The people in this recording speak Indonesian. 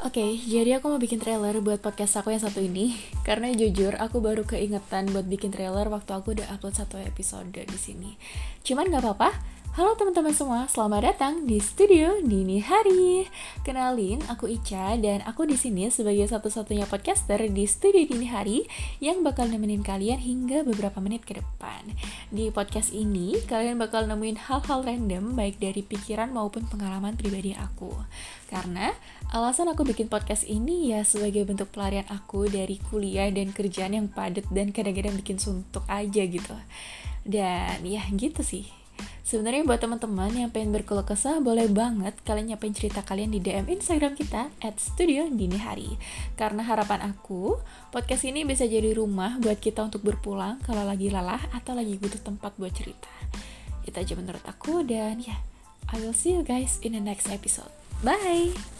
Oke, jadi aku mau bikin trailer buat podcast aku yang satu ini. Karena jujur, aku baru keingetan buat bikin trailer waktu aku udah upload satu episode di sini. Cuman gak apa-apa, Halo teman-teman semua, selamat datang di studio Dini Hari. Kenalin, aku Ica dan aku di sini sebagai satu-satunya podcaster di studio Dini Hari yang bakal nemenin kalian hingga beberapa menit ke depan. Di podcast ini, kalian bakal nemuin hal-hal random baik dari pikiran maupun pengalaman pribadi aku. Karena alasan aku bikin podcast ini ya sebagai bentuk pelarian aku dari kuliah dan kerjaan yang padat dan kadang-kadang bikin suntuk aja gitu. Dan ya gitu sih Sebenarnya buat teman-teman yang pengen berkeluh kesah, boleh banget kalian nyapain cerita kalian di DM Instagram kita at studio dini hari. Karena harapan aku, podcast ini bisa jadi rumah buat kita untuk berpulang kalau lagi lelah atau lagi butuh tempat buat cerita. Itu aja menurut aku dan ya, I will see you guys in the next episode. Bye!